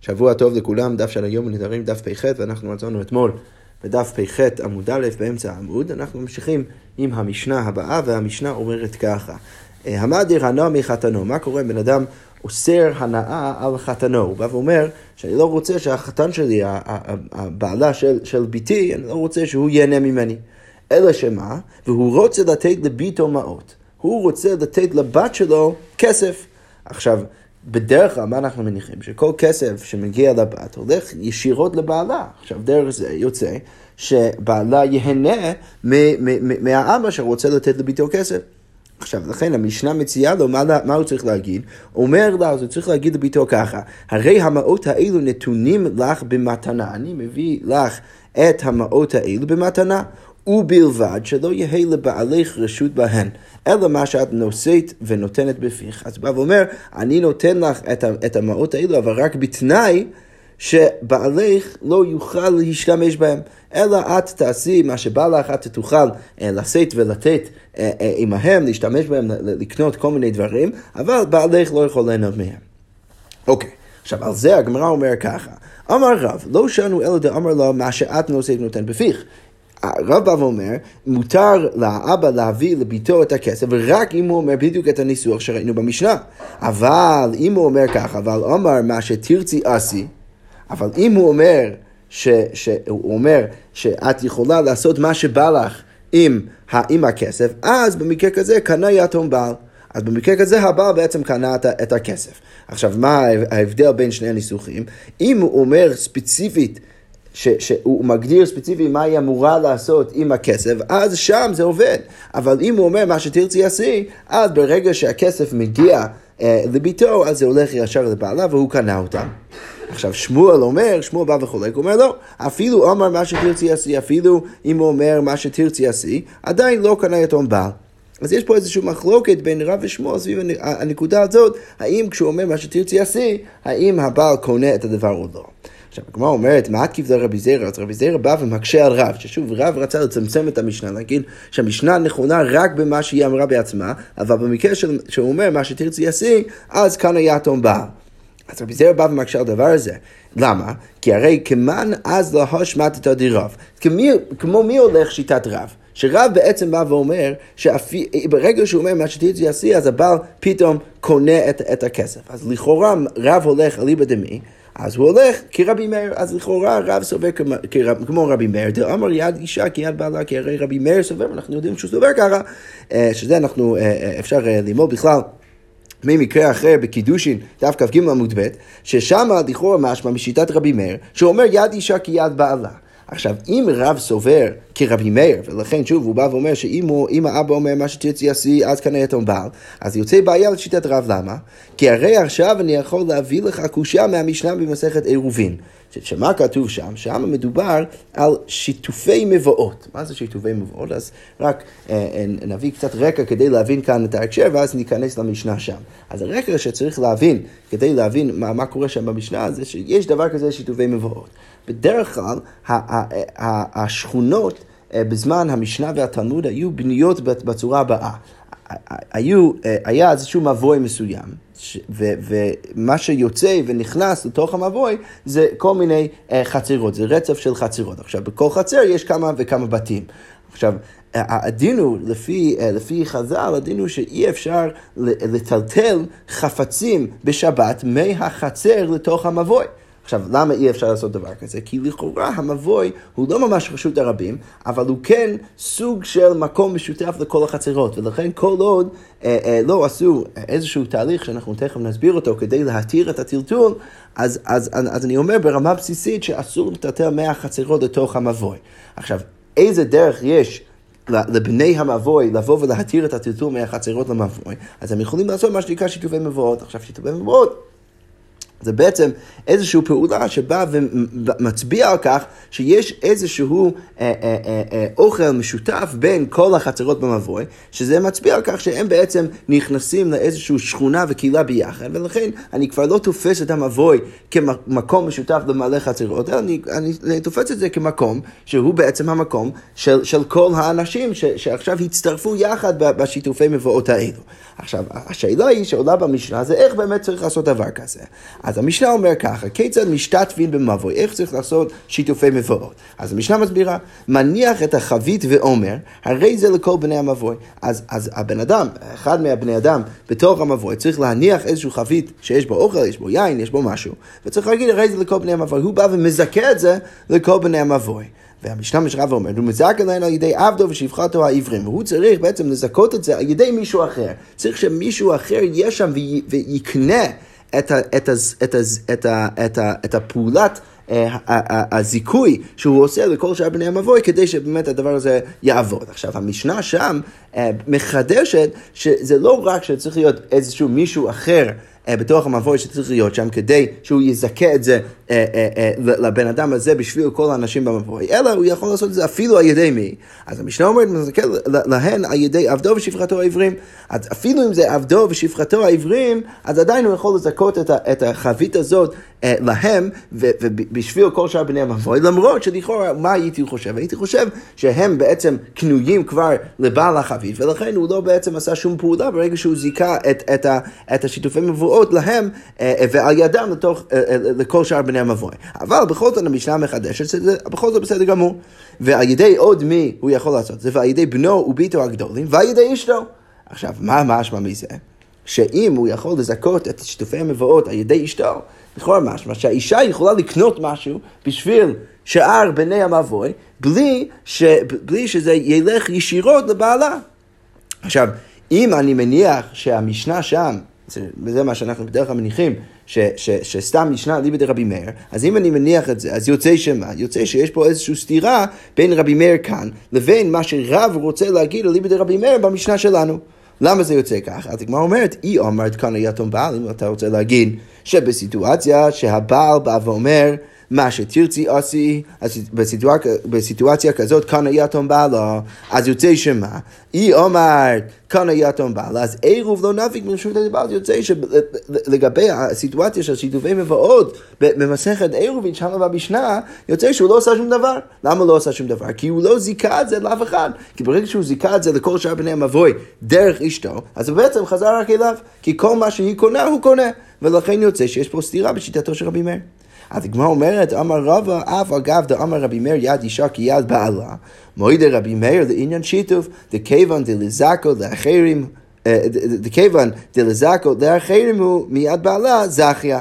שבוע טוב לכולם, דף של היום נדרים דף פ"ח, ואנחנו מצאנו אתמול בדף פ"ח עמוד א' באמצע העמוד, אנחנו ממשיכים עם המשנה הבאה, והמשנה אומרת ככה: המדיר הנא מחתנו, מה קורה אם בן אדם אוסר הנאה על חתנו? הוא בא ואומר שאני לא רוצה שהחתן שלי, הבעלה של, של ביתי, אני לא רוצה שהוא ייהנה ממני. אלא שמה? והוא רוצה לתת לביתו מעות. הוא רוצה לתת לבת שלו כסף. עכשיו, בדרך כלל, מה אנחנו מניחים? שכל כסף שמגיע לבת הולך ישירות לבעלה. עכשיו, דרך זה יוצא שבעלה ייהנה מהאבא שרוצה לתת לביתו כסף. עכשיו, לכן המשנה מציעה לו, מה, מה הוא צריך להגיד? אומר לה, אז הוא צריך להגיד לביתו ככה, הרי המעות האלו נתונים לך במתנה, אני מביא לך את המעות האלו במתנה. ובלבד שלא יהא לבעלך רשות בהן, אלא מה שאת נושאת ונותנת בפיך. אז בא ואומר, אני נותן לך את, המעות האלו, אבל רק בתנאי שבעלך לא יוכל להשתמש בהם, אלא את תעשי מה שבא לך, את תוכל אה, לשאת ולתת אה, אה, עמהם, להשתמש בהם, לקנות כל מיני דברים, אבל בעלך לא יכול ליהנות מהם. אוקיי, עכשיו על זה הגמרא אומר ככה, אמר רב, לא שאנו אלא דאמר לו מה שאת נושאת ונותן בפיך. הרב בא ואומר, מותר לאבא להביא לביתו את הכסף, ורק אם הוא אומר בדיוק את הניסוח שראינו במשנה. אבל אם הוא אומר ככה, אבל אמר מה שתרצי עשי, אבל אם הוא אומר, ש, שהוא אומר שאת יכולה לעשות מה שבא לך עם, עם הכסף, אז במקרה כזה קנה יתום בעל. אז במקרה כזה הבעל בעצם קנה את הכסף. עכשיו, מה ההבדל בין שני הניסוחים? אם הוא אומר ספציפית ש, שהוא מגדיר ספציפי מה היא אמורה לעשות עם הכסף, אז שם זה עובד. אבל אם הוא אומר מה שתרצי עשי, אז ברגע שהכסף מגיע אה, לביתו, אז זה הולך ישר לבעלה והוא קנה אותם. עכשיו שמואל אומר, שמואל בא וחולק, הוא אומר לא, אפילו אמר מה שתרצי עשי, אפילו אם הוא אומר מה שתרצי עשי, עדיין לא קנה יתום בעל. אז יש פה איזושהי מחלוקת בין רב ושמואל סביב הנקודה הזאת, האם כשהוא אומר מה שתרצי עשי, האם הבעל קונה את הדבר או לא. עכשיו, הגמרא אומרת, מה עקיף לרבי זירא? אז רבי זירא בא ומקשה על רב, ששוב, רב רצה לצמצם את המשנה, להגיד שהמשנה נכונה רק במה שהיא אמרה בעצמה, אבל במקרה שהוא אומר, מה שתרצי עשי, אז כאן היתום בא. אז רבי זירא בא ומקשה על הדבר הזה. למה? כי הרי כמן אז לא השמטת דרב. כמו מי הולך שיטת רב? שרב בעצם בא ואומר שברגע שהוא אומר מה שתרצי עשי, אז הבעל פתאום קונה את, את הכסף. אז לכאורה רב הולך אליבא דמי, אז הוא הולך כרבי מאיר, אז לכאורה רב סובר כמו רבי מאיר, דאמר יד אישה כיד בעלה, כי הרי רבי מאיר סובר, ואנחנו יודעים שהוא סובר ככה, אה, שזה אנחנו, אה, אה, אפשר ללמוד בכלל. ממקרה אחר בקידושין, דף כ"ג עמוד ב', ששם לכאורה משמע משיטת רבי מאיר, שאומר יד אישה כיד בעלה. עכשיו, אם רב סובר כרבי מאיר, ולכן שוב הוא בא ואומר שאם הוא, האבא אומר מה שתרצי עשי, אז כנראה יתום בעל, אז יוצא בעיה לשיטת רב, למה? כי הרי עכשיו אני יכול להביא לך קושייה מהמשנה במסכת עירובין. שמה כתוב שם? שם מדובר על שיתופי מבואות. מה זה שיתופי מבואות? אז רק אה, אה, נביא קצת רקע כדי להבין כאן את ההקשר, ואז ניכנס למשנה שם. אז הרקע שצריך להבין, כדי להבין מה, מה קורה שם במשנה, זה שיש דבר כזה שיתופי מבואות. בדרך כלל השכונות בזמן המשנה והתלמוד היו בנויות בצורה הבאה. היו, אה, היה איזשהו מבוי מסוים, ומה שיוצא ונכנס לתוך המבוי זה כל מיני אה, חצרות, זה רצף של חצרות. עכשיו, בכל חצר יש כמה וכמה בתים. עכשיו, הדין הוא, לפי, לפי חז"ל, הדין הוא שאי אפשר לטלטל חפצים בשבת מהחצר לתוך המבוי. עכשיו, למה אי אפשר לעשות דבר כזה? כי לכאורה המבוי הוא לא ממש רשות הרבים, אבל הוא כן סוג של מקום משותף לכל החצרות, ולכן כל עוד אה, אה, לא עשו איזשהו תהליך שאנחנו תכף נסביר אותו כדי להתיר את הטלטול, אז, אז, אז, אז אני אומר ברמה בסיסית שאסור לטלטל מהחצרות לתוך המבוי. עכשיו, איזה דרך יש לבני המבוי לבוא ולהתיר את הטלטול מהחצרות למבוי, אז הם יכולים לעשות מה שנקרא שיתופי מבואות. עכשיו, שיתופי מבואות זה בעצם איזושהי פעולה שבאה ומצביע על כך שיש איזשהו אה, אה, אה, אה, אוכל משותף בין כל החצרות במבוי, שזה מצביע על כך שהם בעצם נכנסים לאיזושהי שכונה וקהילה ביחד, ולכן אני כבר לא תופס את המבוי כמקום משותף למלא חצרות, אלא אני, אני, אני תופס את זה כמקום שהוא בעצם המקום של, של כל האנשים ש, שעכשיו הצטרפו יחד בשיתופי מבואות האלו. עכשיו, השאלה היא שעולה במשנה זה איך באמת צריך לעשות דבר כזה. אז המשנה אומר ככה, כיצד משתתפים במבוי, איך צריך לעשות שיתופי מבואות? אז המשנה מסבירה, מניח את החבית ואומר, הרי זה לכל בני המבוי. אז, אז הבן אדם, אחד מהבני אדם בתוך המבוי, צריך להניח איזשהו חבית שיש בו אוכל, יש בו יין, יש בו משהו, וצריך להגיד, הרי זה לכל בני המבוי. הוא בא ומזכה את זה לכל בני המבוי. והמשנה משרה ואומר, הוא מזק עלינו על ידי עבדו ושפחתו העברים, והוא צריך בעצם לזכות את זה על ידי מישהו אחר. צריך שמישהו אחר יהיה שם ויקנה את, הפעולת אה, הזיכוי שהוא עושה לכל שאר בני המבוי כדי שבאמת הדבר הזה יעבוד. עכשיו, המשנה שם אה, מחדשת שזה לא רק שצריך להיות איזשהו מישהו אחר אה, בתוך המבוי שצריך להיות שם כדי שהוא יזכה את זה לבן אדם הזה בשביל כל האנשים במבוי, אלא הוא יכול לעשות את זה אפילו על ידי מי. אז המשנה אומרת, מזכה להן על ידי עבדו ושפחתו העברים. אז אפילו אם זה עבדו ושפחתו העברים, אז עדיין הוא יכול לזכות את החבית הזאת להם ובשביל כל שאר בני המבוי, למרות שלכאורה, מה הייתי חושב? הייתי חושב שהם בעצם קנויים כבר לבעל החבית, ולכן הוא לא בעצם עשה שום פעולה ברגע שהוא זיכה את, את, את השיתופי מבואות להם ועל ידם לתוך, לכל שאר בני המבוי. אבל בכל זאת המשנה מחדשת שזה בכל זאת בסדר גמור. ועל ידי עוד מי הוא יכול לעשות זה, ועל ידי בנו וביתו הגדולים, ועל ידי אשתו. עכשיו, מה משמע מזה? שאם הוא יכול לזכות את שיתופי המבואות על ידי אשתו, לכאורה משמע שהאישה יכולה לקנות משהו בשביל שאר בני המבוי, בלי, ש, בלי שזה ילך ישירות לבעלה. עכשיו, אם אני מניח שהמשנה שם, וזה מה שאנחנו בדרך כלל מניחים, ש, ש, שסתם משנה ליבא דרבי מאיר, אז אם אני מניח את זה, אז יוצא שמה? יוצא שיש פה איזושהי סתירה בין רבי מאיר כאן לבין מה שרב רוצה להגיד על ליבא דרבי מאיר במשנה שלנו. למה זה יוצא ככה? אז הגמרא אומרת, אי אומרת כאן היתום בעל, אם אתה רוצה להגיד שבסיטואציה שהבעל בא ואומר, מה שתרצי עשי, אז בסיטואציה, בסיטואציה כזאת כאן היתום בעלה, אז יוצא שמה? היא אומרת כאן היתום בעלה, אז עירוב לא נפיק מרשות הבעל, יוצא שלגבי הסיטואציה של שיתופי מבואות במסכת עירובין שם במשנה, יוצא שהוא לא עושה שום דבר. למה לא עושה שום דבר? כי הוא לא זיכה את זה לאף אחד. כי ברגע שהוא זיכה את זה לכל שאר בני המבוי דרך אשתו, אז הוא בעצם חזר רק אליו, כי כל מה שהיא קונה הוא קונה. ולכן יוצא שיש פה סתירה בשיטתו של רבי מאיר. אז הגמרא אומרת, אמר רבא, אף אגב דאמר רבי מאיר יד אישה כיד בעלה, מועידה רבי מאיר לעניין שיתוף, דכיוון דלזקו לאחרים, אה, דכיוון דלזקו לאחרים הוא מיד בעלה זכיה.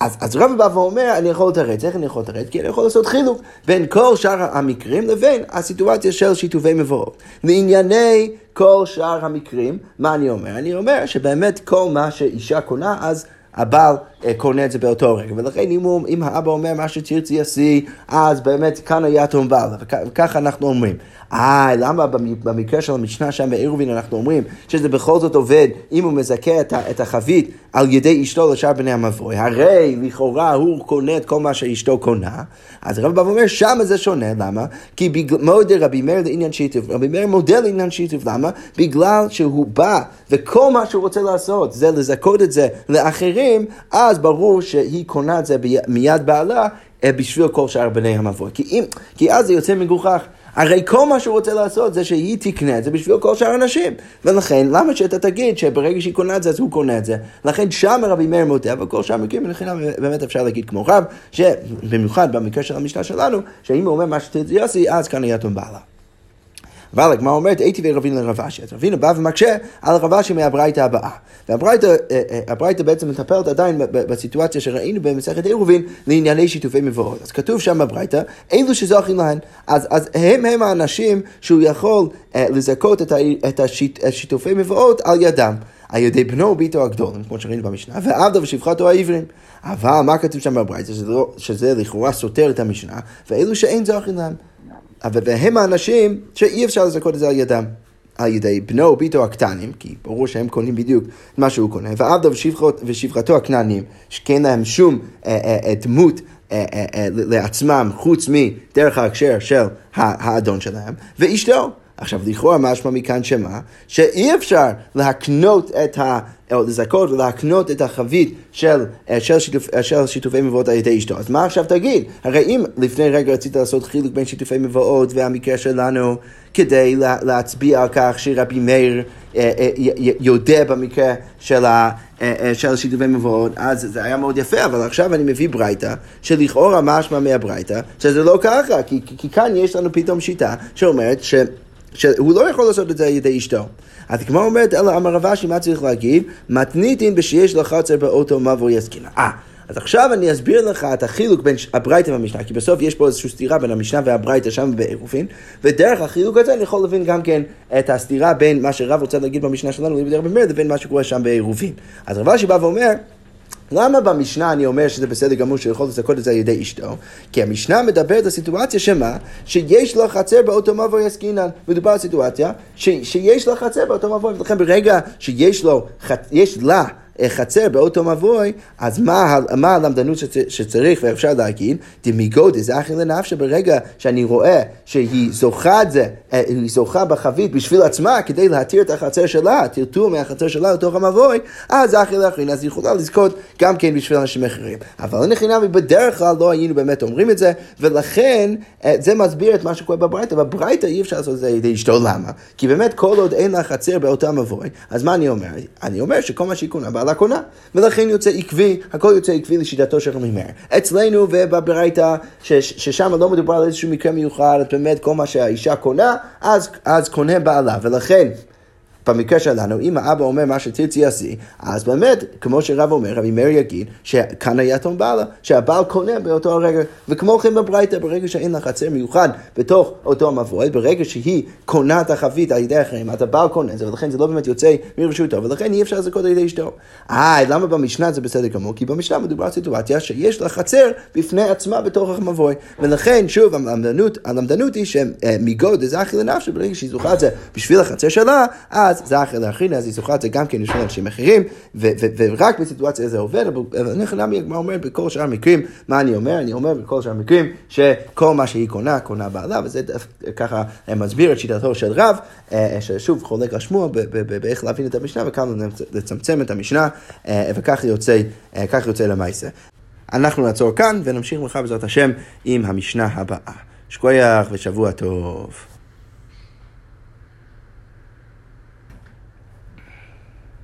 אז, אז רבי בא ואומר, אני יכול לתרץ, איך אני יכול לתרץ? כי אני יכול לעשות חילוק בין כל שאר המקרים לבין הסיטואציה של שיתופי מבואות. לענייני כל שאר המקרים, מה אני אומר? אני אומר שבאמת כל מה שאישה קונה, אז הבעל קונה את זה באותו רגע. ולכן אם, הוא, אם האבא אומר מה שתרצי עשי, אז באמת כאן היה תום בעל, וככה אנחנו אומרים. אה, למה במקרה של המשנה שם בעירובין אנחנו אומרים שזה בכל זאת עובד אם הוא מזכה את, החבית על ידי אשתו לשאר בני המבוי? הרי לכאורה הוא קונה את כל מה שאשתו קונה. אז הרב בא ואומר, שם זה שונה, למה? כי מודה רבי מאיר לעניין שיתוף. רבי מאיר מודה לעניין שיתוף, למה? בגלל שהוא בא, וכל מה שהוא רוצה לעשות זה לזכות את זה לאחרים, אז ברור שהיא קונה את זה מיד בעלה. אה, בשביל כל שאר בני המבוי. כי, אם, כי אז זה יוצא מגוחך. הרי כל מה שהוא רוצה לעשות זה שהיא תקנה את זה בשביל כל שאר האנשים. ולכן, למה שאתה תגיד שברגע שהיא קונה את זה, אז הוא קונה את זה? לכן שם רבי מאיר מודה, וכל שאר המקרים, ולכן באמת אפשר להגיד כמו רב, שבמיוחד במקרה של המשנה שלנו, שאם הוא אומר מה שתרצי יוסי, אז כאן יהיה תום בעלה. אבל הגמרא אומרת, הייתי ורבינה לרבשי. אז רבינה בא ומקשה על רבשי מהברייתא הבאה. והברייתא אה, אה, בעצם מטפלת עדיין בסיטואציה שראינו במסכת עירובין לענייני שיתופי מבואות. אז כתוב שם בברייתא, אלו שזוכים להן. אז, אז הם הם האנשים שהוא יכול uh, לזכות את, את השיט, השיתופי מבואות על ידם. על ידי בנו וביתו הגדולים, כמו שראינו במשנה, ועבדו ושפחתו העברים. אבל מה כתוב שם בברייתא? שזה, לא, שזה לכאורה סותר את המשנה, ואלו שאין זוכים להם. והם האנשים שאי אפשר לזכות את זה על ידם. על ידי בנו וביתו הקטנים, כי ברור שהם קונים בדיוק את מה שהוא קונה, ועבדו ושפחתו הכנענים, שכן להם שום אה, אה, אה, דמות אה, אה, לעצמם חוץ מדרך ההקשר של האדון שלהם, ואשתו. עכשיו, לכאורה משמע מכאן שמה? שאי אפשר להקנות את ה... או לזכות ולהקנות את החבית של, אה, של, שיתופ, אה, של שיתופי מבואות על ידי אשתו. אז מה עכשיו תגיד? הרי אם לפני רגע רצית לעשות חילוק בין שיתופי מבואות והמקרה שלנו כדי לה, להצביע על כך שרבי מאיר אה, יודה במקרה של, ה, של שיתופי מבואות, אז זה היה מאוד יפה, אבל עכשיו אני מביא ברייתא, שלכאורה משמע מהברייתא, שזה לא ככה, כי, כי, כי כאן יש לנו פתאום שיטה שאומרת ש... שהוא לא יכול לעשות את זה על ידי אשתו. אז כמו אומרת, אלא אמר רב אשי, מה צריך להגיד? מתניתין בשיש לך חצר באותו מבוא יסקינה. אה, אז עכשיו אני אסביר לך את החילוק בין הברייתא והמשנה, כי בסוף יש פה איזושהי סתירה בין המשנה והברייתא שם בעירופין, ודרך החילוק הזה אני יכול להבין גם כן את הסתירה בין מה שרב רוצה להגיד במשנה שלנו לבין מה שקורה שם בעירופין. אז רב אשי בא ואומר, למה במשנה אני אומר שזה בסדר גמור שהוא יכול לזכות את זה על ידי אשתו? כי המשנה מדברת על סיטואציה שמה? שיש לו חצר באותו מבוי עסקינן. מדובר על סיטואציה ש, שיש לה חצר באותו מבוי, ולכן ברגע שיש לו, יש לה חצר באותו מבוי, אז מה, מה הלמדנות שצריך ואפשר להגיד? דמיגו דזכי לנפשה ברגע שאני רואה שהיא זוכה את זה, אה, היא זוכה בחבית בשביל עצמה כדי להתיר את החצר שלה, טרטור מהחצר שלה לתוך המבוי, אז זכי לאחרין, אז היא יכולה לזכות גם כן בשביל אנשים אחרים. אבל אין חינמי בדרך כלל לא היינו באמת אומרים את זה, ולכן אה, זה מסביר את מה שקורה בברייתא. בברייתא אי אפשר לעשות את זה על ידי אשתו, למה? כי באמת כל עוד אין לה חצר באותה מבוי, אז מה אני אומר? אני אומר שכל מה שהיא קונה, בעלה קונה, ולכן יוצא עקבי, הכל יוצא עקבי לשיטתו של רמי מאיר. אצלנו ובברייתא, ששם לא מדובר על איזשהו מקרה מיוחד, באמת כל מה שהאישה קונה, אז, אז קונה בעלה, ולכן במקרה שלנו, אם האבא אומר מה שתרצי עשי, אז באמת, כמו שרב אומר, רבי מאיר יגיד, שכאן היתום בעלה, שהבעל קונה באותו הרגע, וכמו כן בברייתא, ברגע שאין לה חצר מיוחד בתוך אותו המבוי, ברגע שהיא קונה את החבית על ידי אחרים, אז הבעל קונה את זה, ולכן זה לא באמת יוצא מרשותו, ולכן אי אפשר לזכות על ידי אשתו. אה, למה במשנה זה בסדר גמור? כי במשנה מדובר על סיטואציה שיש לה חצר בפני עצמה בתוך המבוי, ולכן, שוב, הלמדנות, הלמדנות היא שמגוד דזכי לנפשי, ברגע שהיא זוכה את זה בשביל החצר שלה, אז אז זכר לאחרין, אז היא זוכה את זה גם כן לשני אנשים אחרים, ורק בסיטואציה זה עובד, אבל אני חנמי הגמרא אומרת בכל שאר המקרים, מה אני אומר? אני אומר בכל שאר המקרים, שכל מה שהיא קונה, קונה בעלה, וזה ככה מסביר את שיטתו של רב, אה, ששוב חולק על שמוע באיך להבין את המשנה, וכאן לצמצם את המשנה, אה, וכך יוצא, אה, יוצא למעשה. אנחנו נעצור כאן ונמשיך מחר בעזרת השם עם המשנה הבאה. שכוייח ושבוע טוב.